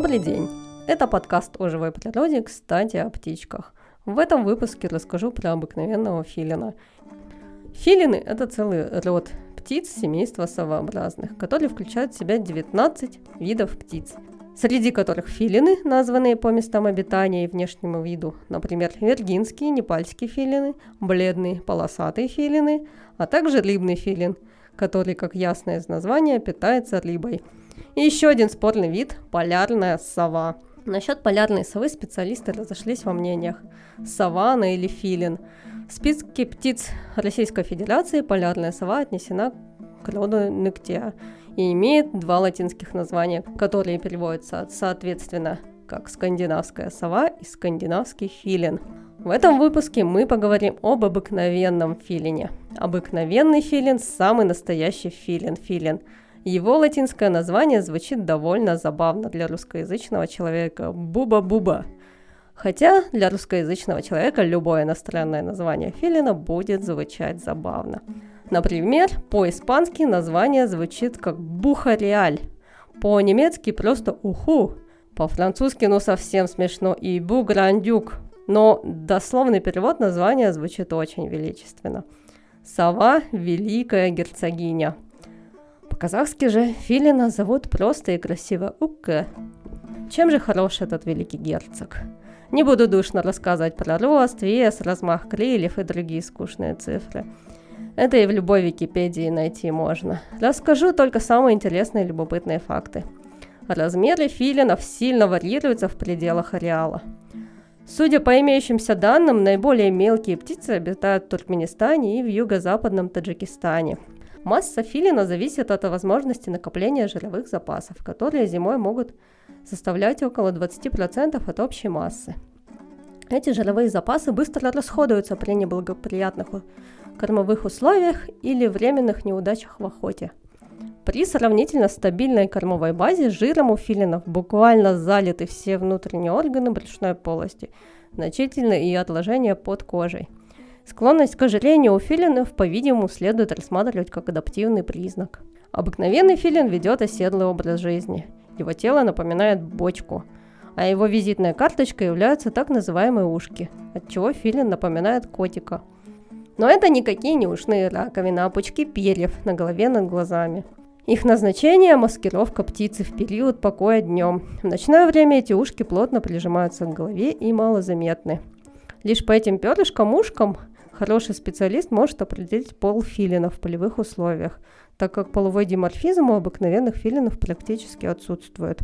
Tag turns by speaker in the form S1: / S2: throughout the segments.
S1: Добрый день! Это подкаст о живой природе, кстати, о птичках. В этом выпуске расскажу про обыкновенного филина. Филины – это целый род птиц семейства совообразных, который включает в себя 19 видов птиц, среди которых филины, названные по местам обитания и внешнему виду, например, виргинские, непальские филины, бледные полосатые филины, а также рыбный филин, который, как ясно из названия, питается рыбой. И еще один спорный вид – полярная сова. Насчет полярной совы специалисты разошлись во мнениях – савана или филин. В списке птиц Российской Федерации полярная сова отнесена к роду Нектеа и имеет два латинских названия, которые переводятся соответственно как скандинавская сова и скандинавский филин. В этом выпуске мы поговорим об обыкновенном филине. Обыкновенный филин – самый настоящий филин-филин. Его латинское название звучит довольно забавно для русскоязычного человека – буба-буба. Хотя для русскоязычного человека любое иностранное название филина будет звучать забавно. Например, по-испански название звучит как бухареаль, по-немецки просто уху, по-французски ну совсем смешно и буграндюк, но дословный перевод названия звучит очень величественно. Сова – великая герцогиня. По-казахски же филина зовут просто и красиво Укке. Чем же хорош этот великий герцог? Не буду душно рассказывать про рост, вес, размах крыльев и другие скучные цифры. Это и в любой Википедии найти можно. Расскажу только самые интересные и любопытные факты. Размеры филинов сильно варьируются в пределах ареала – Судя по имеющимся данным, наиболее мелкие птицы обитают в Туркменистане и в юго-западном Таджикистане. Масса филина зависит от возможности накопления жировых запасов, которые зимой могут составлять около 20% от общей массы. Эти жировые запасы быстро расходуются при неблагоприятных кормовых условиях или временных неудачах в охоте – при сравнительно стабильной кормовой базе жиром у филинов буквально залиты все внутренние органы брюшной полости, значительно и отложения под кожей. Склонность к ожирению у филинов, по-видимому, следует рассматривать как адаптивный признак. Обыкновенный филин ведет оседлый образ жизни. Его тело напоминает бочку, а его визитная карточка являются так называемые ушки, от чего филин напоминает котика. Но это никакие не ушные раковины, а пучки перьев на голове над глазами. Их назначение – маскировка птицы в период покоя днем. В ночное время эти ушки плотно прижимаются к голове и малозаметны. Лишь по этим перышкам ушкам хороший специалист может определить пол филина в полевых условиях, так как половой диморфизм у обыкновенных филинов практически отсутствует.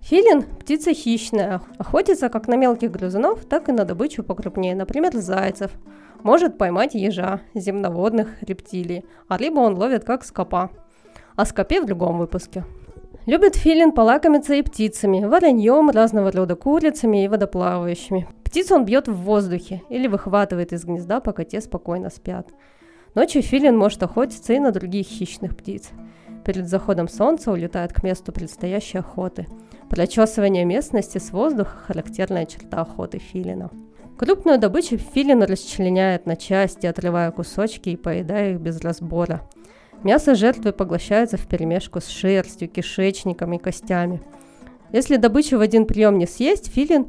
S1: Филин – птица хищная, охотится как на мелких грызунов, так и на добычу покрупнее, например, зайцев. Может поймать ежа, земноводных рептилий, а рыбу он ловит как скопа – о скопе в другом выпуске. Любит филин полакомиться и птицами, вороньем, разного рода курицами и водоплавающими. Птиц он бьет в воздухе или выхватывает из гнезда, пока те спокойно спят. Ночью филин может охотиться и на других хищных птиц. Перед заходом солнца улетает к месту предстоящей охоты. Прочесывание местности с воздуха – характерная черта охоты филина. Крупную добычу филин расчленяет на части, отрывая кусочки и поедая их без разбора – Мясо жертвы поглощается в перемешку с шерстью, кишечником и костями. Если добычу в один прием не съесть, филин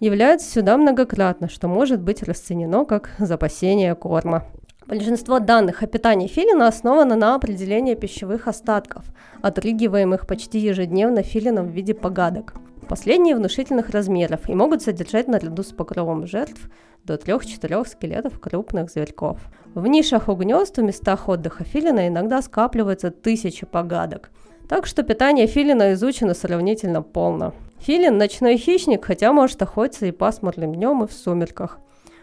S1: является сюда многократно, что может быть расценено как запасение корма. Большинство данных о питании филина основано на определении пищевых остатков, отрыгиваемых почти ежедневно филином в виде погадок. Последние внушительных размеров и могут содержать наряду с покровом жертв до 3-4 скелетов крупных зверьков. В нишах у гнезд в местах отдыха филина иногда скапливаются тысячи погадок. Так что питание филина изучено сравнительно полно. Филин – ночной хищник, хотя может охотиться и пасмурным днем, и в сумерках.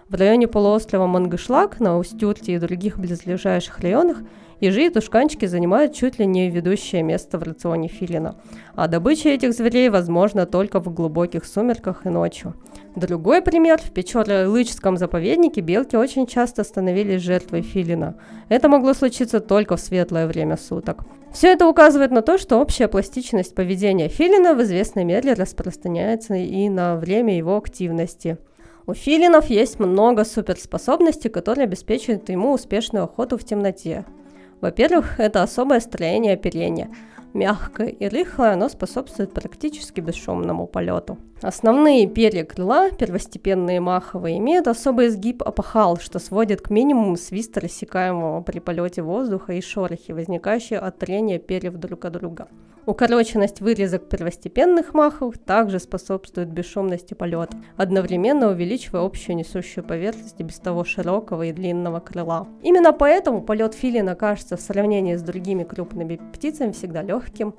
S1: В районе полуострова Мангышлак, на Устюрте и других близлежащих районах Ежи и тушканчики занимают чуть ли не ведущее место в рационе филина, а добыча этих зверей возможна только в глубоких сумерках и ночью. Другой пример. В Печоро-Лычском заповеднике белки очень часто становились жертвой филина. Это могло случиться только в светлое время суток. Все это указывает на то, что общая пластичность поведения филина в известной мере распространяется и на время его активности. У филинов есть много суперспособностей, которые обеспечивают ему успешную охоту в темноте. Во-первых, это особое строение оперения. Мягкое и рыхлое, оно способствует практически бесшумному полету. Основные перья крыла, первостепенные маховые, имеют особый изгиб апохал, что сводит к минимуму свист рассекаемого при полете воздуха и шорохи, возникающие от трения перьев друг от друга. Укороченность вырезок первостепенных маховых также способствует бесшумности полета, одновременно увеличивая общую несущую поверхность без того широкого и длинного крыла. Именно поэтому полет филина кажется в сравнении с другими крупными птицами всегда легким,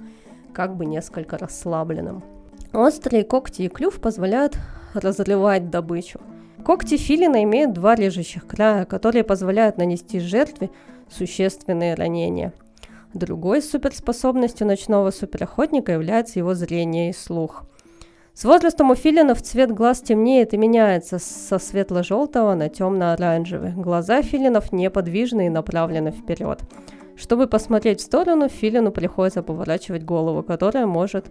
S1: как бы несколько расслабленным. Острые когти и клюв позволяют разрывать добычу. Когти филина имеют два режущих края, которые позволяют нанести жертве существенные ранения. Другой суперспособностью ночного суперохотника является его зрение и слух. С возрастом у филинов цвет глаз темнеет и меняется со светло-желтого на темно-оранжевый. Глаза филинов неподвижны и направлены вперед. Чтобы посмотреть в сторону, филину приходится поворачивать голову, которая может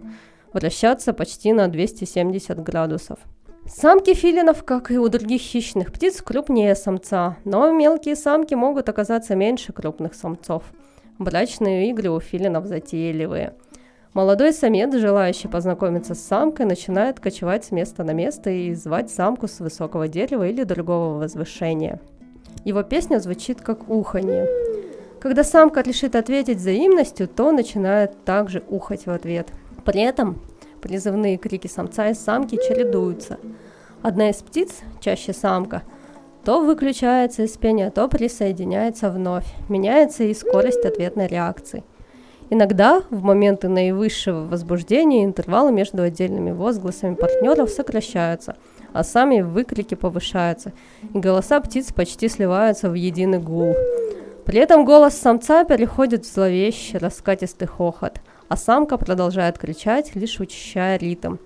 S1: вращаться почти на 270 градусов. Самки филинов, как и у других хищных птиц, крупнее самца, но мелкие самки могут оказаться меньше крупных самцов. Брачные игры у филинов затейливые. Молодой самец, желающий познакомиться с самкой, начинает кочевать с места на место и звать самку с высокого дерева или другого возвышения. Его песня звучит как уханье. Когда самка решит ответить взаимностью, то начинает также ухать в ответ – при этом призывные крики самца и самки чередуются. Одна из птиц, чаще самка, то выключается из пения, то присоединяется вновь. Меняется и скорость ответной реакции. Иногда в моменты наивысшего возбуждения интервалы между отдельными возгласами партнеров сокращаются, а сами выкрики повышаются, и голоса птиц почти сливаются в единый гул. При этом голос самца переходит в зловещий раскатистый хохот – а самка продолжает кричать, лишь учащая ритм.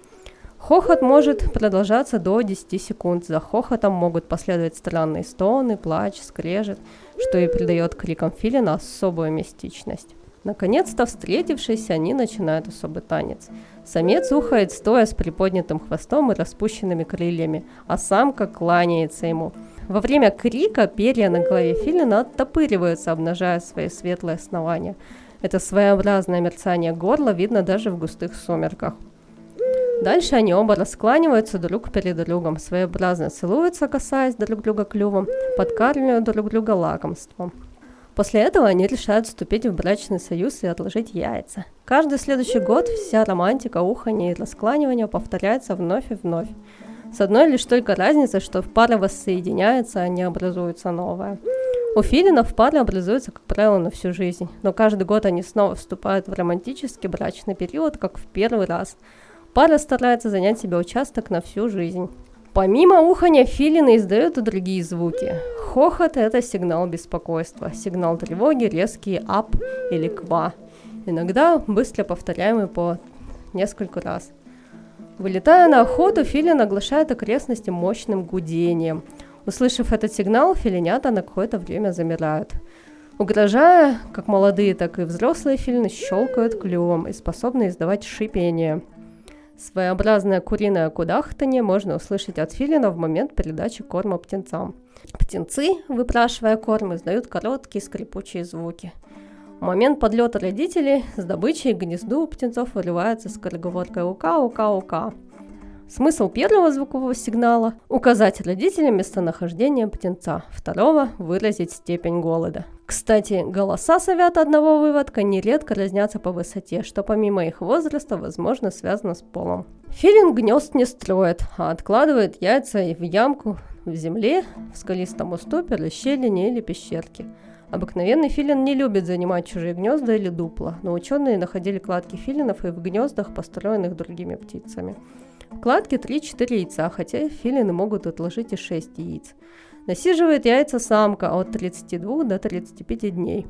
S1: Хохот может продолжаться до 10 секунд. За хохотом могут последовать странные стоны, плач, скрежет, что и придает крикам филина особую мистичность. Наконец-то, встретившись, они начинают особый танец. Самец ухает, стоя с приподнятым хвостом и распущенными крыльями, а самка кланяется ему. Во время крика перья на голове филина оттопыриваются, обнажая свои светлые основания – это своеобразное мерцание горла видно даже в густых сумерках. Дальше они оба раскланиваются друг перед другом, своеобразно целуются, касаясь друг друга клювом, подкармливают друг друга лакомством. После этого они решают вступить в брачный союз и отложить яйца. Каждый следующий год вся романтика, уханье и раскланивание повторяется вновь и вновь. С одной лишь только разницей, что в пары воссоединяются, а не образуется новая. У филинов пары образуются, как правило, на всю жизнь, но каждый год они снова вступают в романтический брачный период, как в первый раз. Пара старается занять себе участок на всю жизнь. Помимо ухания, филины издают и другие звуки. Хохот – это сигнал беспокойства, сигнал тревоги, резкий ап или ква. Иногда быстро повторяемый по несколько раз. Вылетая на охоту, филин оглашает окрестности мощным гудением – Услышав этот сигнал, филинята на какое-то время замирают. Угрожая, как молодые, так и взрослые филины щелкают клювом и способны издавать шипение. Своеобразное куриное кудахтанье можно услышать от филина в момент передачи корма птенцам. Птенцы, выпрашивая корм, издают короткие скрипучие звуки. В момент подлета родителей с добычей к гнезду у птенцов вырывается скороговоркой «ука-ука-ука». Смысл первого звукового сигнала – указать родителям местонахождение птенца, второго – выразить степень голода. Кстати, голоса совят одного выводка нередко разнятся по высоте, что помимо их возраста, возможно, связано с полом. Филин гнезд не строит, а откладывает яйца в ямку в земле, в скалистом уступе, расщелине или пещерке. Обыкновенный филин не любит занимать чужие гнезда или дупла, но ученые находили кладки филинов и в гнездах, построенных другими птицами. В кладке 3-4 яйца, хотя филины могут отложить и 6 яиц. Насиживает яйца самка от 32 до 35 дней.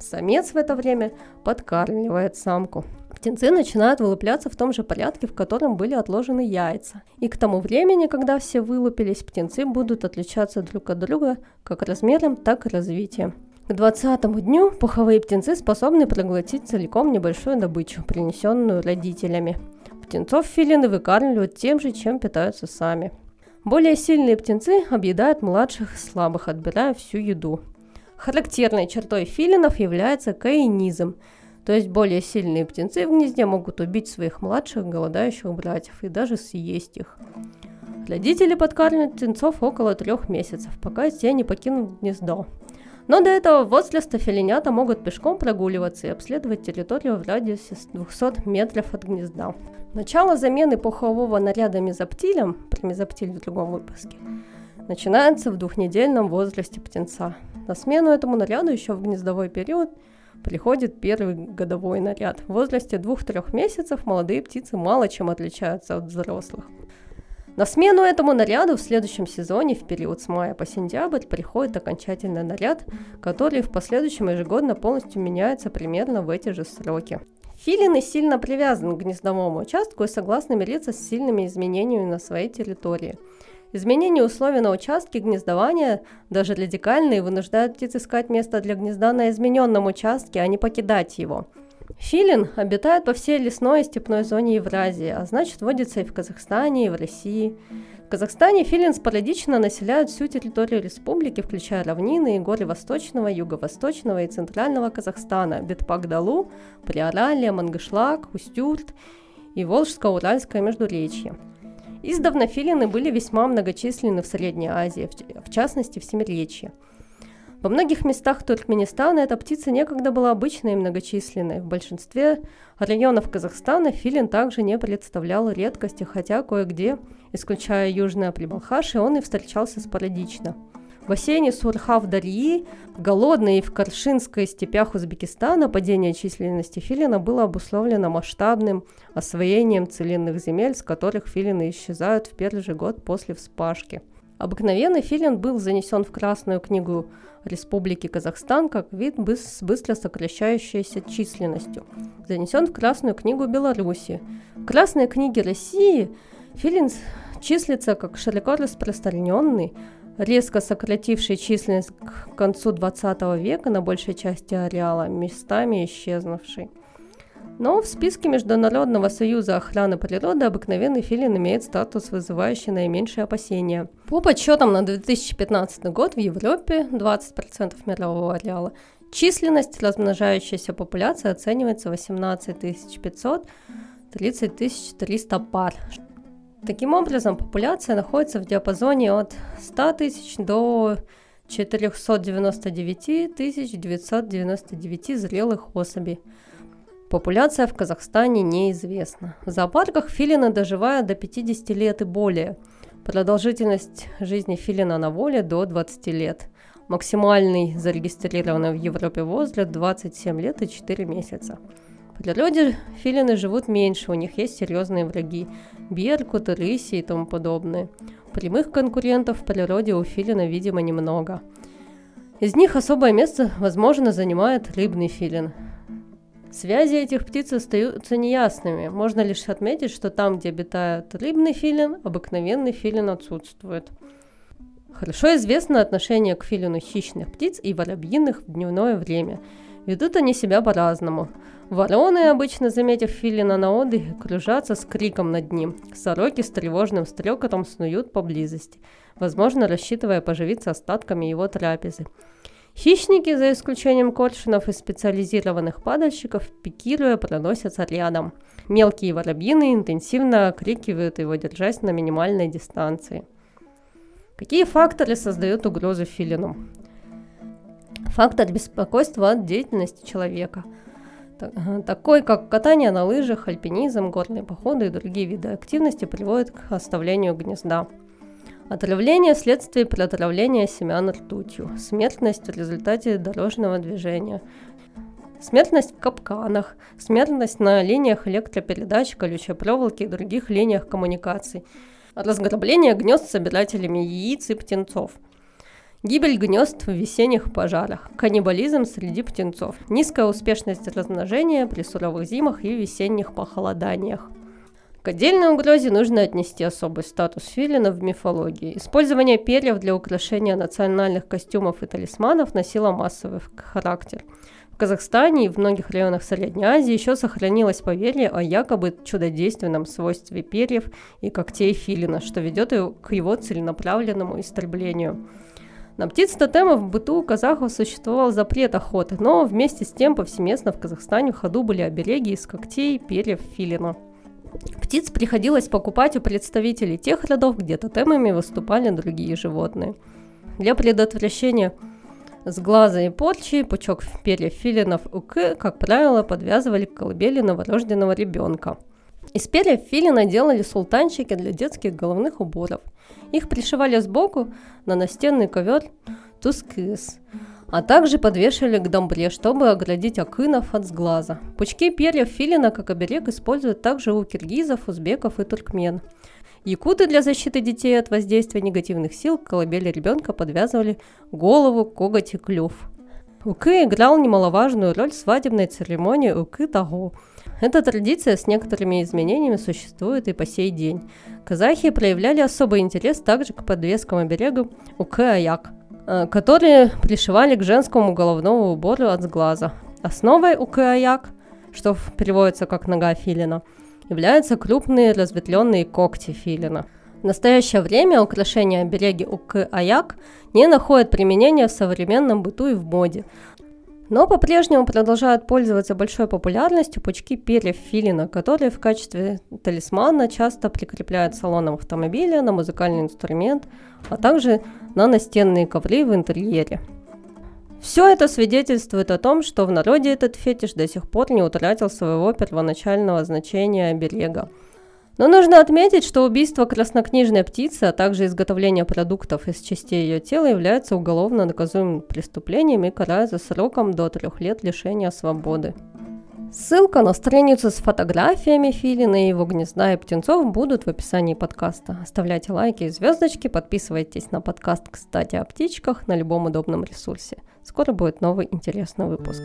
S1: Самец в это время подкармливает самку. Птенцы начинают вылупляться в том же порядке, в котором были отложены яйца. И к тому времени, когда все вылупились, птенцы будут отличаться друг от друга как размером, так и развитием. К 20 дню пуховые птенцы способны проглотить целиком небольшую добычу, принесенную родителями. Птенцов филины выкармливают тем же, чем питаются сами. Более сильные птенцы объедают младших и слабых, отбирая всю еду. Характерной чертой филинов является каинизм, То есть более сильные птенцы в гнезде могут убить своих младших голодающих братьев и даже съесть их. Родители подкармливают птенцов около трех месяцев, пока те не покинут гнездо. Но до этого возраста филинята могут пешком прогуливаться и обследовать территорию в радиусе 200 метров от гнезда. Начало замены пухового наряда мезоптилем, про мезоптиль в другом выпуске, начинается в двухнедельном возрасте птенца. На смену этому наряду еще в гнездовой период приходит первый годовой наряд. В возрасте двух-трех месяцев молодые птицы мало чем отличаются от взрослых. На смену этому наряду в следующем сезоне, в период с мая по сентябрь, приходит окончательный наряд, который в последующем ежегодно полностью меняется примерно в эти же сроки. Филины сильно привязаны к гнездовому участку и согласны мириться с сильными изменениями на своей территории. Изменение условий на участке гнездования, даже радикальные, вынуждают птиц искать место для гнезда на измененном участке, а не покидать его – Филин обитает по всей лесной и степной зоне Евразии, а значит водится и в Казахстане, и в России. В Казахстане филин спорадично населяют всю территорию республики, включая равнины и горы Восточного, Юго-Восточного и Центрального Казахстана, Бетпагдалу, Приоралье, Мангышлак, Устюрт и Волжско-Уральское междуречье. Издавна филины были весьма многочисленны в Средней Азии, в частности в Семиречье – во многих местах Туркменистана эта птица некогда была обычной и многочисленной. В большинстве районов Казахстана филин также не представлял редкости, хотя кое-где, исключая Южное Прибалхаши, он и встречался спорадично. В бассейне Сурхав-Дарьи, в Голодной и в Каршинской степях Узбекистана падение численности филина было обусловлено масштабным освоением целинных земель, с которых филины исчезают в первый же год после вспашки. Обыкновенный филин был занесен в Красную книгу Республики Казахстан как вид с быстро сокращающейся численностью. Занесен в Красную книгу Беларуси. В Красной книге России филин числится как широко распространенный, резко сокративший численность к концу 20 века на большей части ареала, местами исчезнувший. Но в списке Международного союза охраны природы обыкновенный филин имеет статус, вызывающий наименьшие опасения. По подсчетам на 2015 год в Европе 20% мирового ареала численность размножающейся популяции оценивается 18 500 30 300 пар. Таким образом, популяция находится в диапазоне от 100 тысяч до 499 999 зрелых особей. Популяция в Казахстане неизвестна. В зоопарках филины доживают до 50 лет и более. Продолжительность жизни филина на воле до 20 лет. Максимальный зарегистрированный в Европе возраст 27 лет и 4 месяца. В природе филины живут меньше, у них есть серьезные враги – беркуты, рыси и тому подобное. Прямых конкурентов в природе у филина, видимо, немного. Из них особое место, возможно, занимает рыбный филин. Связи этих птиц остаются неясными. Можно лишь отметить, что там, где обитает рыбный филин, обыкновенный филин отсутствует. Хорошо известно отношение к филину хищных птиц и воробьиных в дневное время. Ведут они себя по-разному. Вороны, обычно заметив филина на отдыхе, кружатся с криком над ним. Сороки с тревожным стрекотом снуют поблизости, возможно, рассчитывая поживиться остатками его трапезы. Хищники, за исключением коршунов и специализированных падальщиков, пикируя, проносятся рядом. Мелкие воробьины интенсивно окрикивают его, держась на минимальной дистанции. Какие факторы создают угрозу филину? Фактор беспокойства от деятельности человека – такой как катание на лыжах, альпинизм, горные походы и другие виды активности приводят к оставлению гнезда. Отравление вследствие протравления семян ртутью. Смертность в результате дорожного движения. Смертность в капканах. Смертность на линиях электропередач, колючей проволоки и других линиях коммуникаций. Разграбление гнезд собирателями яиц и птенцов. Гибель гнезд в весенних пожарах, каннибализм среди птенцов, низкая успешность размножения при суровых зимах и весенних похолоданиях. К отдельной угрозе нужно отнести особый статус филина в мифологии. Использование перьев для украшения национальных костюмов и талисманов носило массовый характер. В Казахстане и в многих районах Средней Азии еще сохранилось поверье о якобы чудодейственном свойстве перьев и когтей филина, что ведет к его целенаправленному истреблению. На птиц-тотемов в быту у казахов существовал запрет охоты, но вместе с тем повсеместно в Казахстане в ходу были обереги из когтей, перьев, филина. Птиц приходилось покупать у представителей тех родов, где тотемами выступали другие животные. Для предотвращения с глаза и порчи пучок перьев филинов ук, как правило, подвязывали к колыбели новорожденного ребенка. Из перьев филина делали султанчики для детских головных уборов. Их пришивали сбоку на настенный ковер тускыс, а также подвешивали к домбре, чтобы оградить акынов от сглаза. Пучки перьев филина как оберег используют также у киргизов, узбеков и туркмен. Якуты для защиты детей от воздействия негативных сил к колыбели ребенка подвязывали голову, коготь и клюв. Укы играл немаловажную роль в свадебной церемонии Укы Таго. Эта традиция с некоторыми изменениями существует и по сей день. Казахи проявляли особый интерес также к подвескам оберегам Укы Аяк, которые пришивали к женскому головному убору от сглаза. Основой Укы Аяк, что переводится как нога филина – являются крупные разветвленные когти филина. В настоящее время украшения обереги УК-аяк не находят применения в современном быту и в моде. Но по-прежнему продолжают пользоваться большой популярностью пучки перьев филина, которые в качестве талисмана часто прикрепляют салоном автомобиля на музыкальный инструмент, а также на настенные ковры в интерьере. Все это свидетельствует о том, что в народе этот фетиш до сих пор не утратил своего первоначального значения оберега. Но нужно отметить, что убийство краснокнижной птицы, а также изготовление продуктов из частей ее тела являются уголовно наказуемым преступлением и караются сроком до трех лет лишения свободы. Ссылка на страницу с фотографиями Филина и его гнезда и птенцов будут в описании подкаста. Оставляйте лайки и звездочки, подписывайтесь на подкаст «Кстати о птичках» на любом удобном ресурсе. Скоро будет новый интересный выпуск.